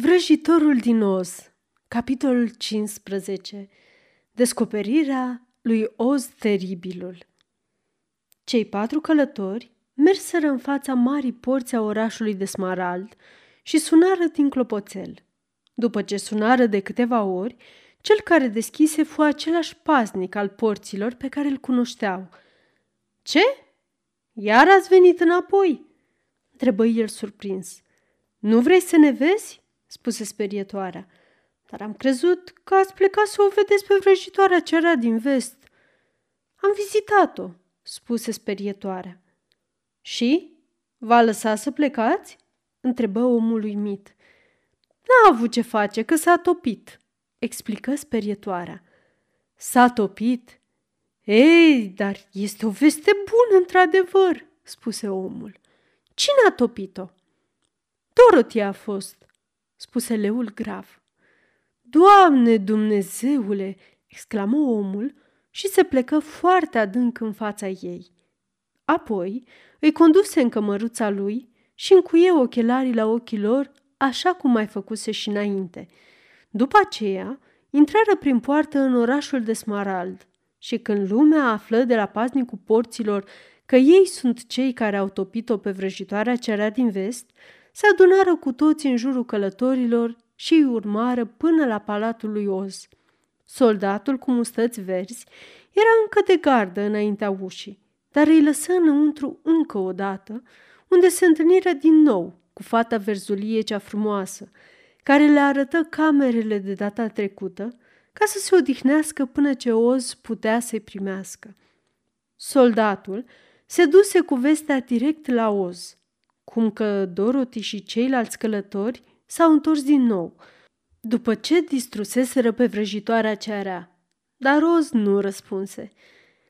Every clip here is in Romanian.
Vrăjitorul din Oz Capitolul 15 Descoperirea lui Oz teribilul Cei patru călători merseră în fața marii porți a orașului de Smarald și sunară din clopoțel. După ce sunară de câteva ori, cel care deschise fu același paznic al porților pe care îl cunoșteau. Ce? Iar ați venit înapoi?" întrebă el surprins. Nu vrei să ne vezi?" Spuse sperietoarea. Dar am crezut că ați plecat să o vedeți pe vrăjitoarea ce era din vest. Am vizitat-o, spuse sperietoarea. Și? V-a lăsat să plecați? întrebă omul uimit. N-a avut ce face, că s-a topit, explică sperietoarea. S-a topit? Ei, dar este o veste bună, într-adevăr, spuse omul. Cine a topit-o? Dorothy a fost, spuse leul grav. Doamne Dumnezeule! exclamă omul și se plecă foarte adânc în fața ei. Apoi îi conduse în cămăruța lui și încuie ochelarii la ochii lor, așa cum mai făcuse și înainte. După aceea, intrară prin poartă în orașul de Smarald și când lumea află de la paznicul porților că ei sunt cei care au topit-o pe vrăjitoarea cerea din vest, se adunară cu toți în jurul călătorilor și îi urmară până la palatul lui Oz. Soldatul cu mustăți verzi era încă de gardă înaintea ușii, dar îi lăsă înăuntru încă o dată, unde se întâlniră din nou cu fata verzulie cea frumoasă, care le arătă camerele de data trecută, ca să se odihnească până ce Oz putea să-i primească. Soldatul se duse cu vestea direct la Oz, cum că Dorothy și ceilalți călători s-au întors din nou, după ce distruseseră pe vrăjitoarea cea rea. Dar Roz nu răspunse.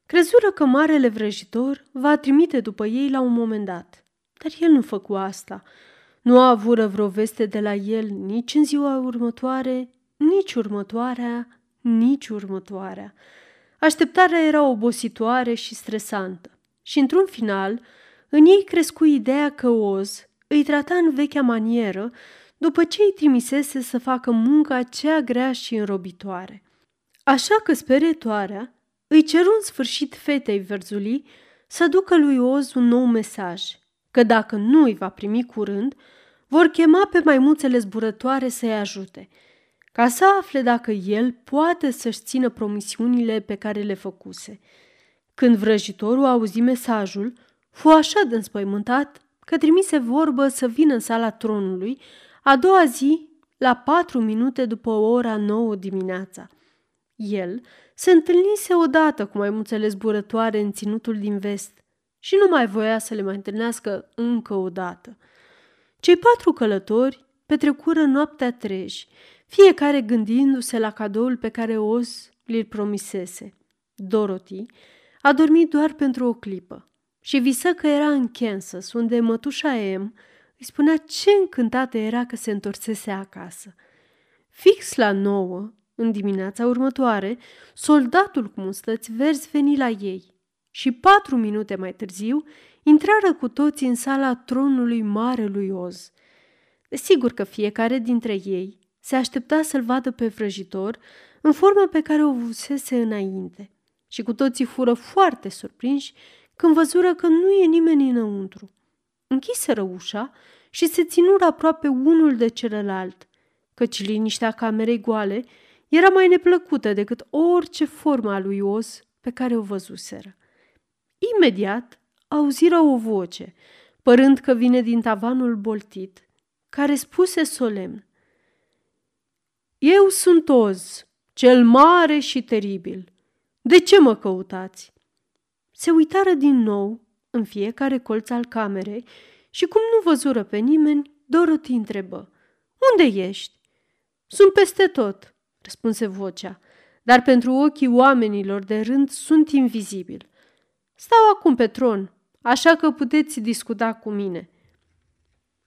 Crezură că marele vrăjitor va trimite după ei la un moment dat, dar el nu făcu asta. Nu a avură vreo veste de la el nici în ziua următoare, nici următoarea, nici următoarea. Așteptarea era obositoare și stresantă și, într-un final, în ei crescu ideea că Oz îi trata în vechea manieră după ce îi trimisese să facă munca aceea grea și înrobitoare. Așa că speretoarea îi ceru în sfârșit fetei verzulii să ducă lui Oz un nou mesaj, că dacă nu îi va primi curând, vor chema pe maimuțele zburătoare să-i ajute, ca să afle dacă el poate să-și țină promisiunile pe care le făcuse. Când vrăjitorul auzi mesajul, fu așa de înspăimântat că trimise vorbă să vină în sala tronului a doua zi, la patru minute după ora nouă dimineața. El se întâlnise odată cu maimuțele zburătoare în ținutul din vest și nu mai voia să le mai întâlnească încă o dată. Cei patru călători petrecură noaptea treji, fiecare gândindu-se la cadoul pe care Oz li-l promisese. Dorothy a dormit doar pentru o clipă și visă că era în Kansas, unde mătușa Em îi spunea ce încântată era că se întorsese acasă. Fix la nouă, în dimineața următoare, soldatul cu mustăți verzi veni la ei și patru minute mai târziu intrară cu toții în sala tronului marelui Oz. Desigur că fiecare dintre ei se aștepta să-l vadă pe vrăjitor în forma pe care o vusese înainte și cu toții fură foarte surprinși când văzură că nu e nimeni înăuntru. Închiseră ușa și se ținură aproape unul de celălalt, căci liniștea camerei goale era mai neplăcută decât orice formă a lui Os pe care o văzuseră. Imediat auziră o voce, părând că vine din tavanul boltit, care spuse solemn Eu sunt Oz, cel mare și teribil. De ce mă căutați?" Se uitară din nou în fiecare colț al camerei și cum nu văzură pe nimeni, Dorothy întrebă. Unde ești? Sunt peste tot, răspunse vocea, dar pentru ochii oamenilor de rând sunt invizibil. Stau acum pe tron, așa că puteți discuta cu mine.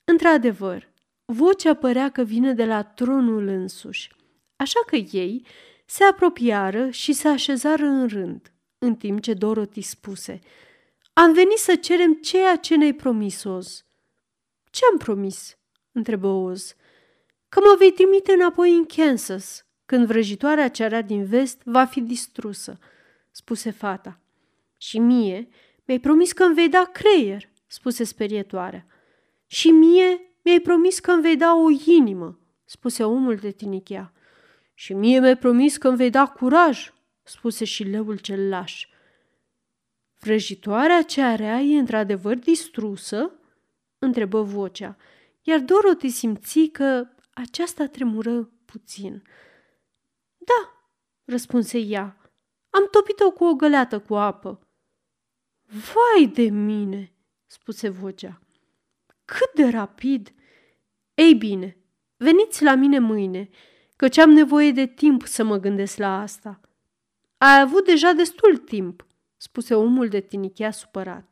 Într-adevăr, vocea părea că vine de la tronul însuși, așa că ei se apropiară și se așezară în rând, în timp ce Dorothy spuse – am venit să cerem ceea ce ne-ai promis, Oz. Ce am promis? întrebă Oz. că mă vei trimite înapoi în Kansas, când vrăjitoarea cearea din vest va fi distrusă, spuse fata. Și mie mi-ai promis că îmi vei da creier, spuse sperietoarea. Și mie mi-ai promis că îmi vei da o inimă, spuse omul de tinichea. Și mie mi-ai promis că îmi vei da curaj, spuse și leul cel laș. Vrăjitoarea cea rea e într-adevăr distrusă? întrebă vocea, iar Dorothy simți că aceasta tremură puțin. Da, răspunse ea, am topit-o cu o găleată cu apă. Vai de mine, spuse vocea. Cât de rapid! Ei bine, veniți la mine mâine, căci am nevoie de timp să mă gândesc la asta. Ai avut deja destul timp, spuse omul de tinichea supărat.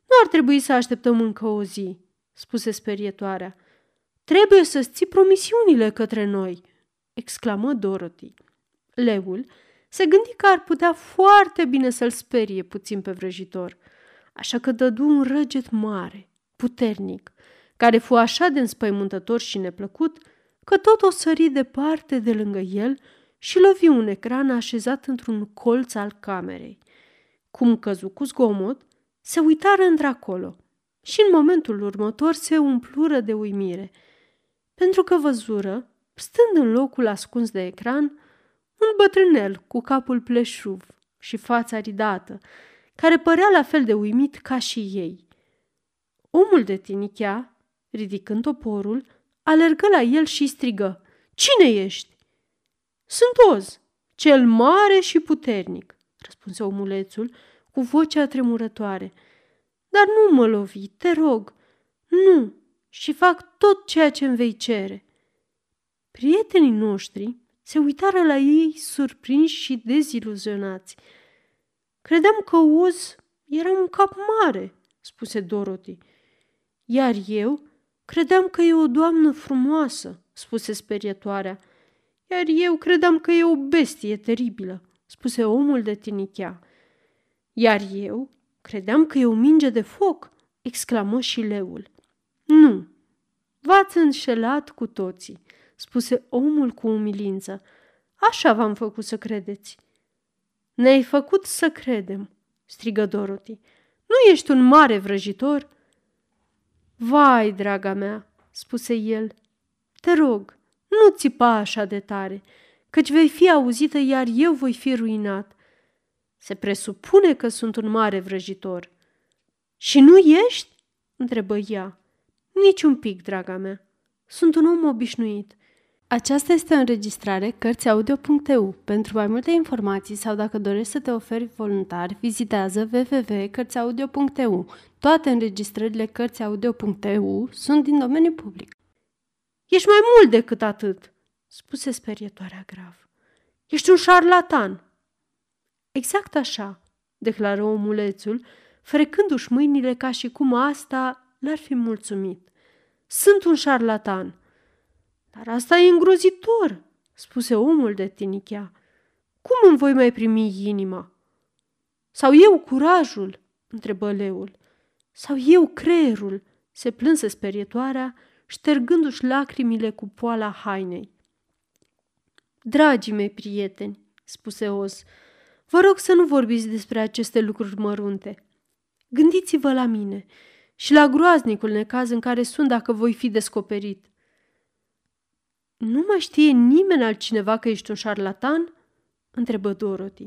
Nu ar trebui să așteptăm încă o zi, spuse sperietoarea. Trebuie să-ți ții promisiunile către noi, exclamă Dorothy. Leul se gândi că ar putea foarte bine să-l sperie puțin pe vrăjitor, așa că dădu un răget mare, puternic, care fu așa de înspăimântător și neplăcut, că tot o sări departe de lângă el și lovi un ecran așezat într-un colț al camerei. Cum căzu cu zgomot, se uitară într-acolo și în momentul următor se umplură de uimire, pentru că văzură, stând în locul ascuns de ecran, un bătrânel cu capul pleșuv și fața ridată, care părea la fel de uimit ca și ei. Omul de tinichea, ridicând toporul, alergă la el și strigă, Cine ești?" Sunt Oz, cel mare și puternic," răspunse omulețul cu vocea tremurătoare. Dar nu mă lovi, te rog, nu, și fac tot ceea ce îmi vei cere. Prietenii noștri se uitară la ei surprinși și deziluzionați. Credeam că Oz era un cap mare, spuse Dorothy. Iar eu credeam că e o doamnă frumoasă, spuse sperietoarea. Iar eu credeam că e o bestie teribilă, spuse omul de tinichea. Iar eu credeam că e o minge de foc, exclamă și leul. Nu, v-ați înșelat cu toții, spuse omul cu umilință. Așa v-am făcut să credeți. Ne-ai făcut să credem, strigă Dorothy. Nu ești un mare vrăjitor? Vai, draga mea, spuse el, te rog, nu țipa așa de tare, căci vei fi auzită, iar eu voi fi ruinat. Se presupune că sunt un mare vrăjitor. Și nu ești? întrebă ea. Nici un pic, draga mea. Sunt un om obișnuit. Aceasta este o înregistrare Cărțiaudio.eu. Pentru mai multe informații sau dacă dorești să te oferi voluntar, vizitează www.cărțiaudio.eu. Toate înregistrările Cărțiaudio.eu sunt din domeniu public. Ești mai mult decât atât, spuse sperietoarea grav. Ești un șarlatan. Exact așa, declară omulețul, frecându-și mâinile ca și cum asta l-ar fi mulțumit. Sunt un șarlatan – dar asta e îngrozitor, spuse omul de tinichea. Cum îmi voi mai primi inima? Sau eu curajul? întrebă leul. Sau eu creierul? se plânse sperietoarea, ștergându-și lacrimile cu poala hainei. Dragii mei prieteni, spuse Oz, vă rog să nu vorbiți despre aceste lucruri mărunte. Gândiți-vă la mine și la groaznicul necaz în care sunt dacă voi fi descoperit. Nu mai știe nimeni altcineva că ești un șarlatan?" întrebă Dorothy.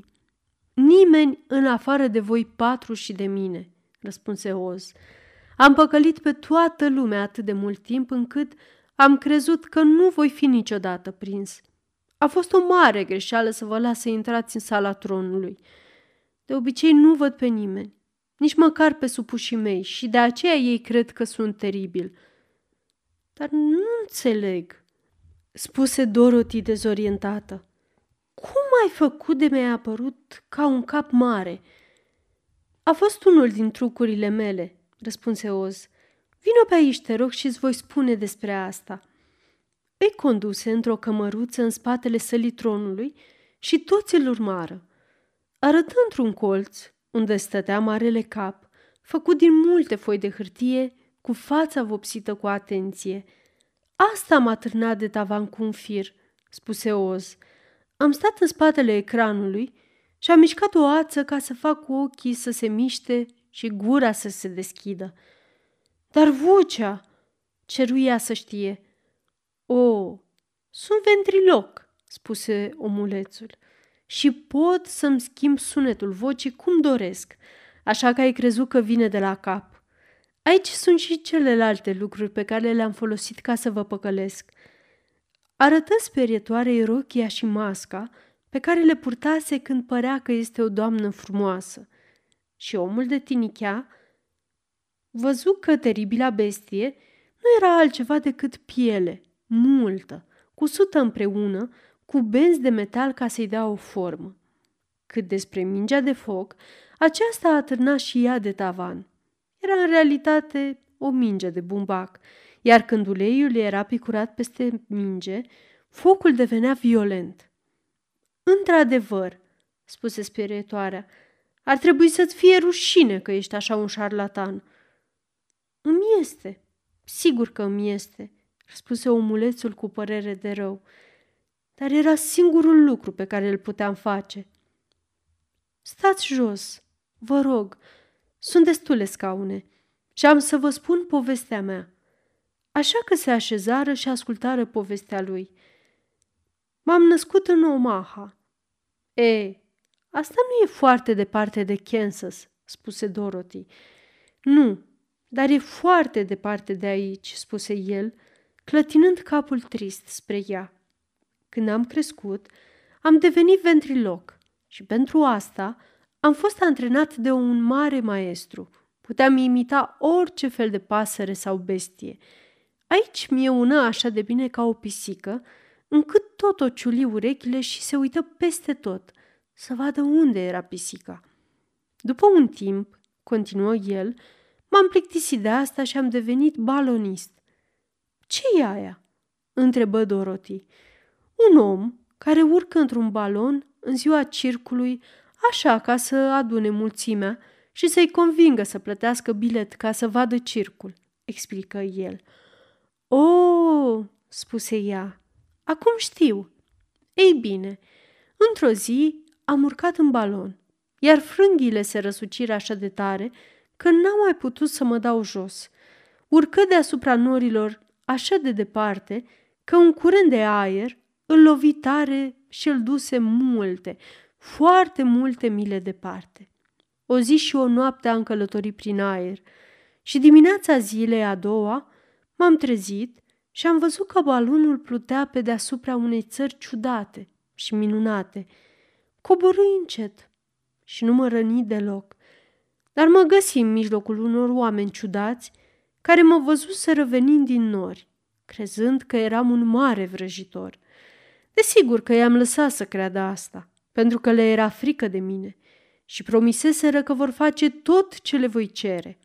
Nimeni în afară de voi patru și de mine," răspunse Oz. Am păcălit pe toată lumea atât de mult timp încât am crezut că nu voi fi niciodată prins. A fost o mare greșeală să vă las să intrați în sala tronului. De obicei nu văd pe nimeni, nici măcar pe supușii mei și de aceea ei cred că sunt teribil. Dar nu înțeleg, spuse Dorothy dezorientată. Cum ai făcut de mi-ai apărut ca un cap mare? A fost unul din trucurile mele, răspunse Oz. Vino pe aici, te rog, și îți voi spune despre asta. Îi conduse într-o cămăruță în spatele sălii tronului și toți îl urmară. Arătă într-un colț, unde stătea marele cap, făcut din multe foi de hârtie, cu fața vopsită cu atenție – Asta m-a târnat de tavan cu un fir, spuse Oz. Am stat în spatele ecranului și am mișcat o ață ca să fac cu ochii să se miște și gura să se deschidă. Dar vocea, ceruia să știe. O, sunt ventriloc, spuse omulețul, și pot să-mi schimb sunetul vocii cum doresc, așa că ai crezut că vine de la cap. Aici sunt și celelalte lucruri pe care le-am folosit ca să vă păcălesc. Arătă sperietoarei rochia și masca pe care le purtase când părea că este o doamnă frumoasă. Și omul de tinichea văzu că teribila bestie nu era altceva decât piele, multă, cusută împreună, cu benzi de metal ca să-i dea o formă. Cât despre mingea de foc, aceasta atârna și ea de tavan. Era în realitate o minge de bumbac, iar când uleiul era picurat peste minge, focul devenea violent. Într-adevăr, spuse sperietoarea, ar trebui să-ți fie rușine că ești așa un șarlatan. Îmi este, sigur că îmi este, spuse omulețul cu părere de rău, dar era singurul lucru pe care îl puteam face. Stați jos, vă rog, sunt destule scaune și am să vă spun povestea mea. Așa că se așezară și ascultară povestea lui. M-am născut în Omaha. E, asta nu e foarte departe de Kansas, spuse Dorothy. Nu, dar e foarte departe de aici, spuse el, clătinând capul trist spre ea. Când am crescut, am devenit ventriloc și pentru asta am fost antrenat de un mare maestru. Puteam imita orice fel de pasăre sau bestie. Aici mi-e una așa de bine ca o pisică, încât tot o ciuli urechile și se uită peste tot, să vadă unde era pisica. După un timp, continuă el, m-am plictisit de asta și am devenit balonist. ce e aia?" întrebă Dorothy. Un om care urcă într-un balon în ziua circului, așa ca să adune mulțimea și să-i convingă să plătească bilet ca să vadă circul, explică el. O, spuse ea, acum știu. Ei bine, într-o zi am urcat în balon, iar frânghiile se răsuciră așa de tare că n-am mai putut să mă dau jos. Urcă deasupra norilor așa de departe că un curent de aer îl lovi tare și îl duse multe, foarte multe mile departe. O zi și o noapte am călătorit prin aer și dimineața zilei a doua m-am trezit și am văzut că balonul plutea pe deasupra unei țări ciudate și minunate. Coborâi încet și nu mă răni deloc, dar mă găsi în mijlocul unor oameni ciudați care mă văzuseră venind din nori, crezând că eram un mare vrăjitor. Desigur că i-am lăsat să creadă asta, pentru că le era frică de mine și promiseseră că vor face tot ce le voi cere.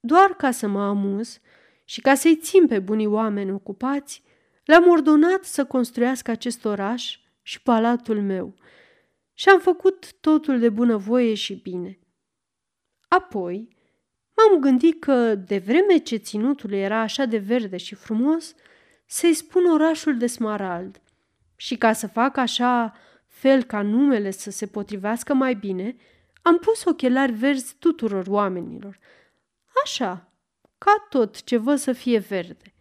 Doar ca să mă amuz și ca să-i țin pe bunii oameni ocupați, le-am ordonat să construiască acest oraș și palatul meu și am făcut totul de bunăvoie și bine. Apoi m-am gândit că, de vreme ce ținutul era așa de verde și frumos, să-i spun orașul de smarald. Și ca să fac așa fel ca numele să se potrivească mai bine, am pus ochelari verzi tuturor oamenilor. Așa, ca tot ce văd să fie verde.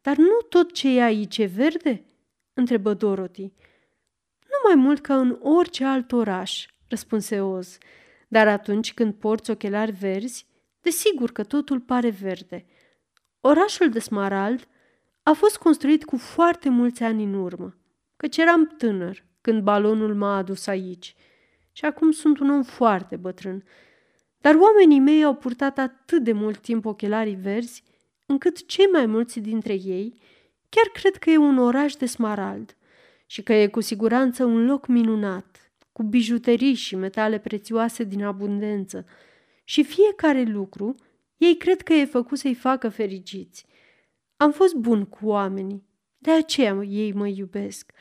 Dar nu tot ce e aici e verde? întrebă Dorothy. Nu mai mult ca în orice alt oraș, răspunse Oz. Dar atunci când porți ochelari verzi, desigur că totul pare verde. Orașul de Smarald a fost construit cu foarte mulți ani în urmă, căci eram tânăr când balonul m-a adus aici și acum sunt un om foarte bătrân. Dar oamenii mei au purtat atât de mult timp ochelarii verzi, încât cei mai mulți dintre ei chiar cred că e un oraș de smarald și că e cu siguranță un loc minunat, cu bijuterii și metale prețioase din abundență. Și fiecare lucru ei cred că e făcut să-i facă fericiți. Am fost bun cu oamenii, de aceea ei mă iubesc.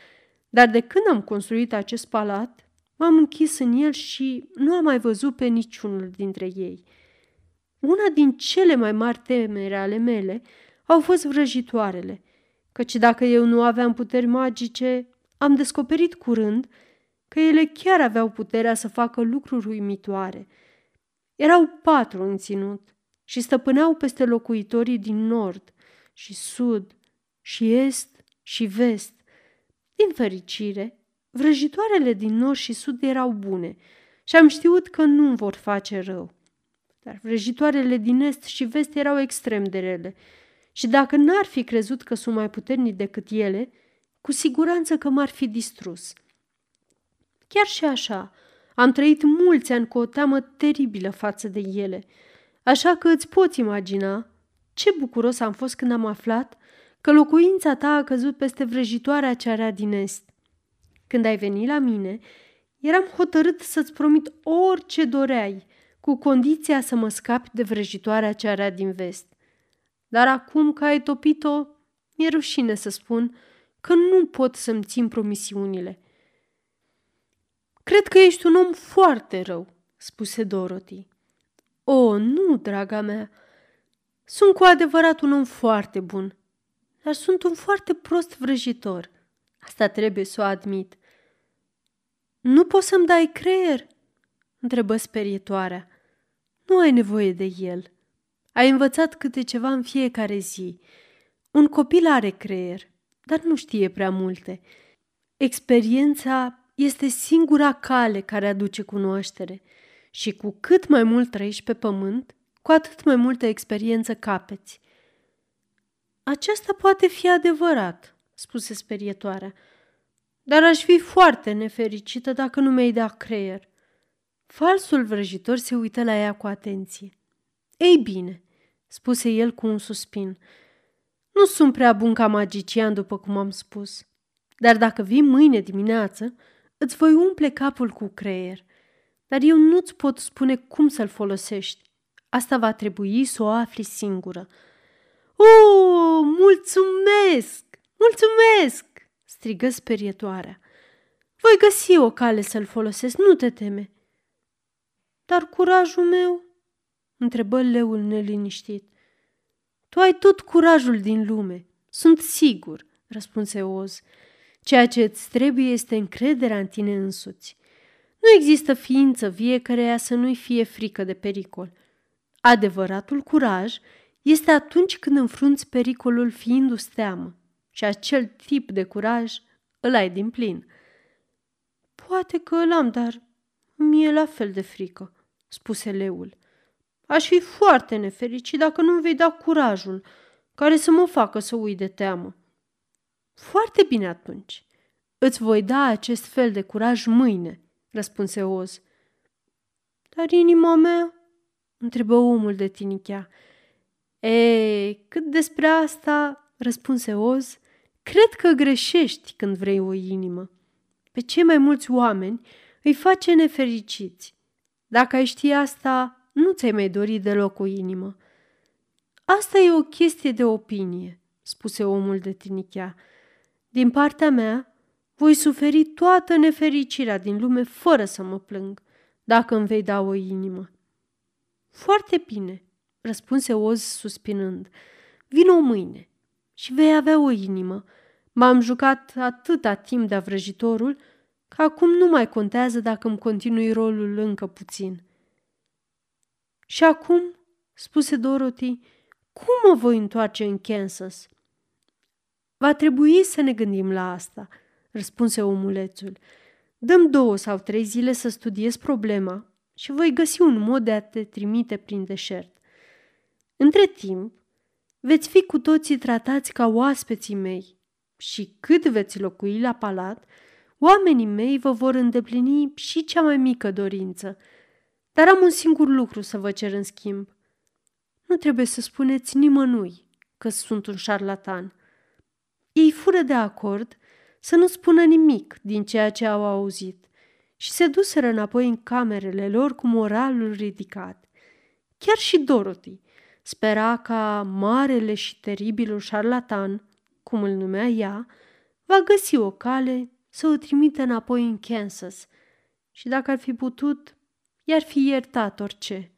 Dar de când am construit acest palat, m-am închis în el și nu am mai văzut pe niciunul dintre ei. Una din cele mai mari temere ale mele au fost vrăjitoarele, căci dacă eu nu aveam puteri magice, am descoperit curând că ele chiar aveau puterea să facă lucruri uimitoare. Erau patru în ținut și stăpâneau peste locuitorii din nord și sud și est și vest. Din fericire, vrăjitoarele din nord și sud erau bune și am știut că nu vor face rău. Dar vrăjitoarele din est și vest erau extrem de rele și dacă n-ar fi crezut că sunt mai puternici decât ele, cu siguranță că m-ar fi distrus. Chiar și așa, am trăit mulți ani cu o teamă teribilă față de ele, așa că îți poți imagina ce bucuros am fost când am aflat că locuința ta a căzut peste vrăjitoarea ce era din est. Când ai venit la mine, eram hotărât să-ți promit orice doreai, cu condiția să mă scapi de vrăjitoarea ce era din vest. Dar acum că ai topit-o, mi-e rușine să spun că nu pot să-mi țin promisiunile. Cred că ești un om foarte rău, spuse Dorothy. O, nu, draga mea, sunt cu adevărat un om foarte bun, dar sunt un foarte prost vrăjitor. Asta trebuie să o admit. Nu poți să-mi dai creier? întrebă sperietoarea. Nu ai nevoie de el. Ai învățat câte ceva în fiecare zi. Un copil are creier, dar nu știe prea multe. Experiența este singura cale care aduce cunoaștere și cu cât mai mult trăiești pe pământ, cu atât mai multă experiență capeți. Aceasta poate fi adevărat, spuse sperietoarea, dar aș fi foarte nefericită dacă nu mi-ai dat creier. Falsul vrăjitor se uită la ea cu atenție. Ei bine, spuse el cu un suspin, nu sunt prea bun ca magician, după cum am spus, dar dacă vii mâine dimineață, îți voi umple capul cu creier, dar eu nu-ți pot spune cum să-l folosești. Asta va trebui să o afli singură. O, mulțumesc! Mulțumesc! strigă sperietoarea. Voi găsi o cale să-l folosesc, nu te teme. Dar curajul meu? întrebă leul neliniștit. Tu ai tot curajul din lume, sunt sigur, răspunse Oz. Ceea ce îți trebuie este încrederea în tine însuți. Nu există ființă vie căreia să nu-i fie frică de pericol. Adevăratul curaj este atunci când înfrunți pericolul fiindu-ți teamă și acel tip de curaj îl ai din plin. Poate că îl am, dar mie la fel de frică, spuse leul. Aș fi foarte nefericit dacă nu-mi vei da curajul care să mă facă să uit de teamă. Foarte bine atunci. Îți voi da acest fel de curaj mâine, răspunse Oz. Dar inima mea? întrebă omul de tinichea. E, cât despre asta, răspunse Oz, cred că greșești când vrei o inimă. Pe cei mai mulți oameni îi face nefericiți. Dacă ai ști asta, nu ți-ai mai dori deloc o inimă. Asta e o chestie de opinie, spuse omul de tinichea. Din partea mea, voi suferi toată nefericirea din lume fără să mă plâng, dacă îmi vei da o inimă. Foarte bine, răspunse Oz suspinând. Vino mâine și vei avea o inimă. M-am jucat atâta timp de vrăjitorul că acum nu mai contează dacă îmi continui rolul încă puțin. Și acum, spuse Dorothy, cum mă voi întoarce în Kansas? Va trebui să ne gândim la asta, răspunse omulețul. Dăm două sau trei zile să studiez problema și voi găsi un mod de a te trimite prin deșert. Între timp, veți fi cu toții tratați ca oaspeții mei și cât veți locui la palat, oamenii mei vă vor îndeplini și cea mai mică dorință. Dar am un singur lucru să vă cer în schimb. Nu trebuie să spuneți nimănui că sunt un șarlatan – ei fură de acord să nu spună nimic din ceea ce au auzit și se duseră înapoi în camerele lor cu moralul ridicat. Chiar și Dorothy spera ca marele și teribilul șarlatan, cum îl numea ea, va găsi o cale să o trimită înapoi în Kansas și dacă ar fi putut, i-ar fi iertat orice.